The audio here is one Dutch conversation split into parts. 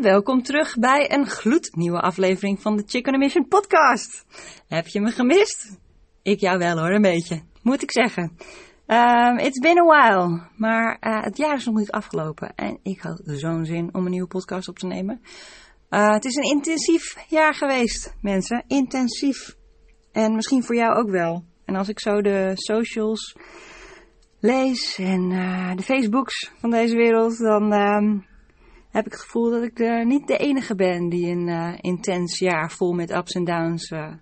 Welkom terug bij een gloednieuwe aflevering van de Chicken Mission podcast. Heb je me gemist? Ik jou wel hoor, een beetje, moet ik zeggen. Um, it's been a while, maar uh, het jaar is nog niet afgelopen en ik had zo'n zin om een nieuwe podcast op te nemen. Uh, het is een intensief jaar geweest, mensen. Intensief. En misschien voor jou ook wel. En als ik zo de socials lees en uh, de Facebooks van deze wereld, dan um, heb ik het gevoel dat ik de, niet de enige ben die een uh, intens jaar vol met ups en downs uh,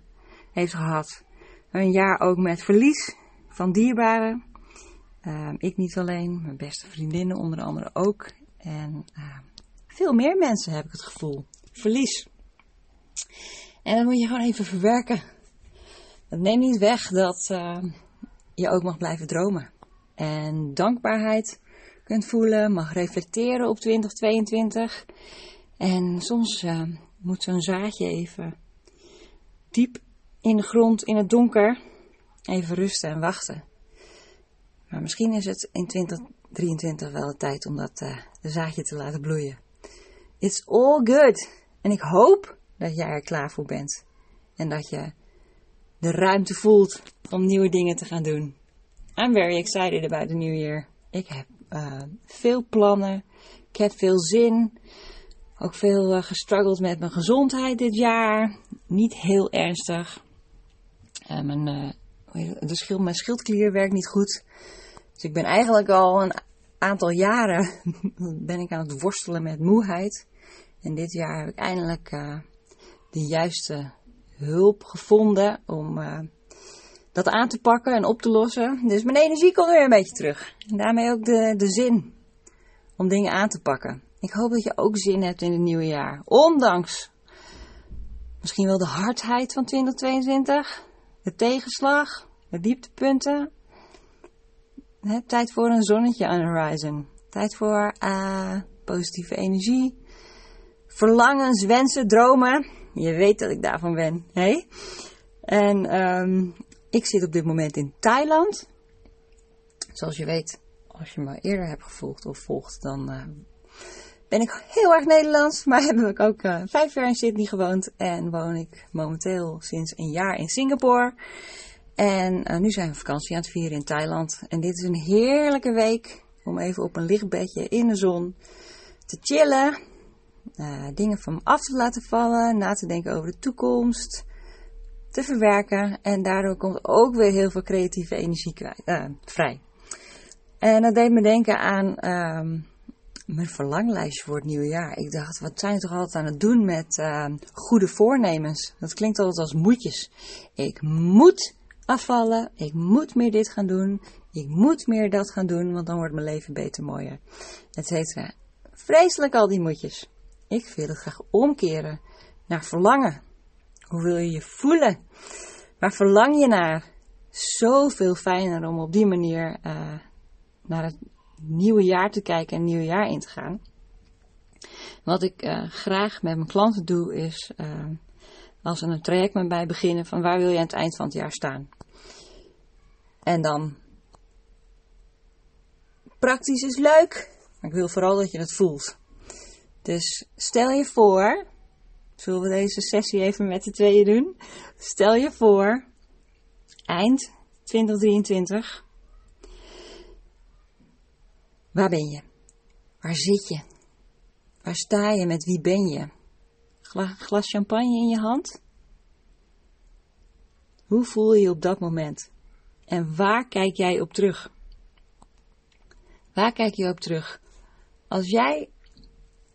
heeft gehad. Een jaar ook met verlies van dierbaren. Uh, ik niet alleen, mijn beste vriendinnen onder andere ook. En veel meer mensen heb ik het gevoel. Verlies. En dan moet je gewoon even verwerken. Dat neemt niet weg dat je ook mag blijven dromen. En dankbaarheid kunt voelen, mag reflecteren op 2022. En soms uh, moet zo'n zaadje even diep in de grond, in het donker, even rusten en wachten. Maar misschien is het in 2023 wel de tijd om dat uh, de zaadje te laten bloeien. It's all good. En ik hoop dat jij er klaar voor bent. En dat je de ruimte voelt om nieuwe dingen te gaan doen. I'm very excited about the new year. Ik heb uh, veel plannen. Ik heb veel zin. Ook veel uh, gestruggeld met mijn gezondheid dit jaar. Niet heel ernstig. Uh, mijn, schild, mijn schildklier werkt niet goed. Dus ik ben eigenlijk al een aantal jaren ben ik aan het worstelen met moeheid. En dit jaar heb ik eindelijk de juiste hulp gevonden om dat aan te pakken en op te lossen. Dus mijn energie komt weer een beetje terug. En daarmee ook de, de zin om dingen aan te pakken. Ik hoop dat je ook zin hebt in het nieuwe jaar. Ondanks misschien wel de hardheid van 2022, de tegenslag, de dieptepunten. He, tijd voor een zonnetje aan de horizon. Tijd voor uh, positieve energie. Verlangens, wensen, dromen. Je weet dat ik daarvan ben. Hey? En um, ik zit op dit moment in Thailand. Zoals je weet, als je me eerder hebt gevolgd of volgt, dan uh, ben ik heel erg Nederlands. Maar heb ik ook uh, vijf jaar in Sydney gewoond en woon ik momenteel sinds een jaar in Singapore. En uh, nu zijn we vakantie aan het vieren in Thailand. En dit is een heerlijke week om even op een lichtbedje in de zon te chillen. dingen van me af te laten vallen, na te denken over de toekomst te verwerken. En daardoor komt ook weer heel veel creatieve energie uh, vrij. En dat deed me denken aan uh, mijn verlanglijstje voor het nieuwe jaar. Ik dacht, wat zijn we toch altijd aan het doen met uh, goede voornemens? Dat klinkt altijd als moetjes. Ik moet afvallen, ik moet meer dit gaan doen, ik moet meer dat gaan doen, want dan wordt mijn leven beter mooier. Et cetera. Vreselijk al die moetjes. Ik wil het graag omkeren naar verlangen. Hoe wil je je voelen? Waar verlang je naar? Zoveel fijner om op die manier uh, naar het nieuwe jaar te kijken en het nieuwe jaar in te gaan. Wat ik uh, graag met mijn klanten doe is, uh, als ze een traject met mij beginnen, van waar wil je aan het eind van het jaar staan? En dan, praktisch is leuk, maar ik wil vooral dat je het voelt. Dus stel je voor Zullen we deze sessie even met de tweeën doen? Stel je voor, eind 2023. Waar ben je? Waar zit je? Waar sta je? Met wie ben je? Gla glas champagne in je hand? Hoe voel je je op dat moment? En waar kijk jij op terug? Waar kijk je op terug? Als jij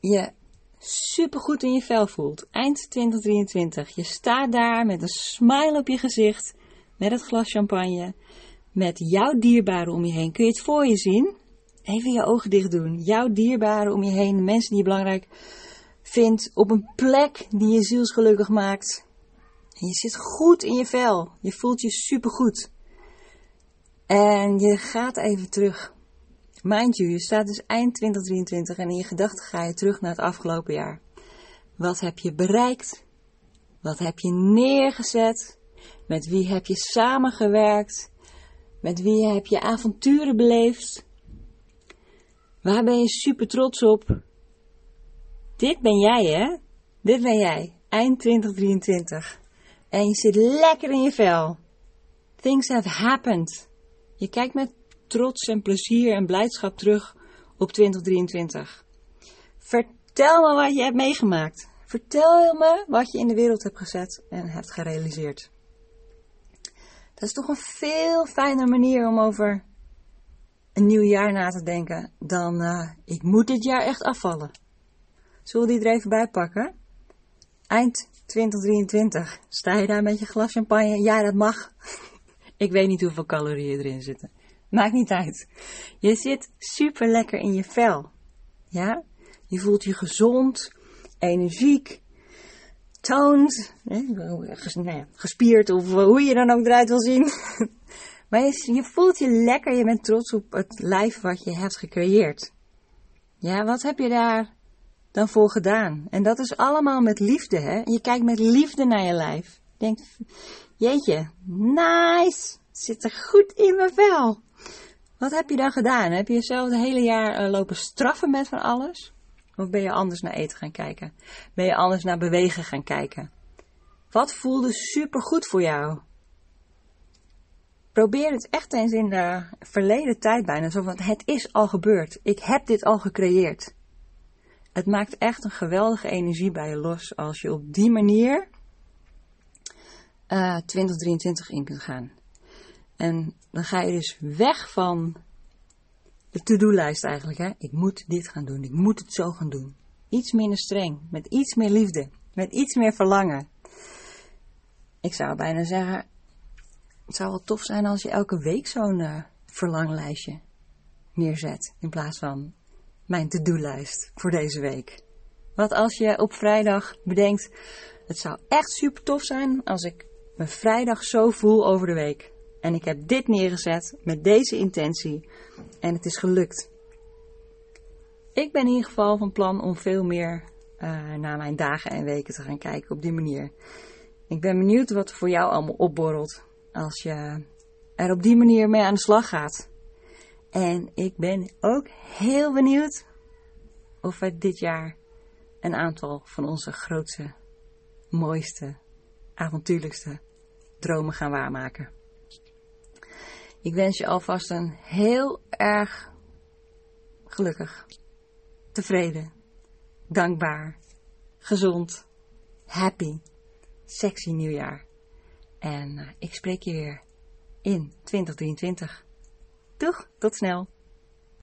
je super goed in je vel voelt. Eind 2023. Je staat daar met een smile op je gezicht. Met het glas champagne. Met jouw dierbaren om je heen. Kun je het voor je zien? Even je ogen dicht doen. Jouw dierbaren om je heen. De mensen die je belangrijk vindt. Op een plek die je zielsgelukkig maakt. En je zit goed in je vel. Je voelt je super goed. En je gaat even terug Mind you, je staat dus eind 2023 en in je gedachten ga je terug naar het afgelopen jaar. Wat heb je bereikt? Wat heb je neergezet? Met wie heb je samengewerkt? Met wie heb je avonturen beleefd? Waar ben je super trots op? Dit ben jij, hè? Dit ben jij. Eind 2023. En je zit lekker in je vel. Things have happened. Je kijkt met trots en plezier en blijdschap terug op 2023. Vertel me wat je hebt meegemaakt. Vertel me wat je in de wereld hebt gezet en hebt gerealiseerd. Dat is toch een veel fijner manier om over een nieuw jaar na te denken dan uh, ik moet dit jaar echt afvallen. Zullen we die er even bij pakken? Eind 2023. Sta je daar met je glas champagne? Ja, dat mag. ik weet niet hoeveel calorieën erin zitten. Maakt niet uit. Je zit super lekker in je vel. Ja? Je voelt je gezond, energiek, toned, nou gespierd of hoe je dan ook eruit wil zien. maar je, je voelt je lekker, je bent trots op het lijf wat je hebt gecreëerd. Ja, wat heb je daar dan voor gedaan? En dat is allemaal met liefde, hè? Je kijkt met liefde naar je lijf. Je denkt, jeetje, nice, zit er goed in mijn vel. Wat heb je dan gedaan? Heb je jezelf het hele jaar eh, lopen straffen met van alles? Of ben je anders naar eten gaan kijken? Ben je anders naar bewegen gaan kijken? Wat voelde supergoed voor jou? Probeer het echt eens in de verleden tijd bijna. Zo van, het is al gebeurd. Ik heb dit al gecreëerd. Het maakt echt een geweldige energie bij je los als je op die manier uh, eh, 2023 in kunt gaan. En dan ga je dus weg van de to-do-lijst eigenlijk. Hè? Ik moet dit gaan doen, ik moet het zo gaan doen. Iets minder streng, met iets meer liefde, met iets meer verlangen. Ik zou bijna zeggen, het zou wel tof zijn als je elke week zo'n uh, verlanglijstje neerzet. In plaats van mijn to-do-lijst voor deze week. Wat als je op vrijdag bedenkt, het zou echt super tof zijn als ik me vrijdag zo voel over de week. En ik heb dit neergezet met deze intentie en het is gelukt. Ik ben in ieder geval van plan om veel meer uh, naar mijn dagen en weken te gaan kijken op die manier. Ik ben benieuwd wat er voor jou allemaal opborrelt als je er op die manier mee aan de slag gaat. En ik ben ook heel benieuwd of we dit jaar een aantal van onze grootste, mooiste, avontuurlijkste dromen gaan waarmaken. Ik wens je alvast een heel erg gelukkig, tevreden, dankbaar, gezond, happy, sexy nieuwjaar. En uh, ik spreek je weer in 2023. Doeg, tot snel!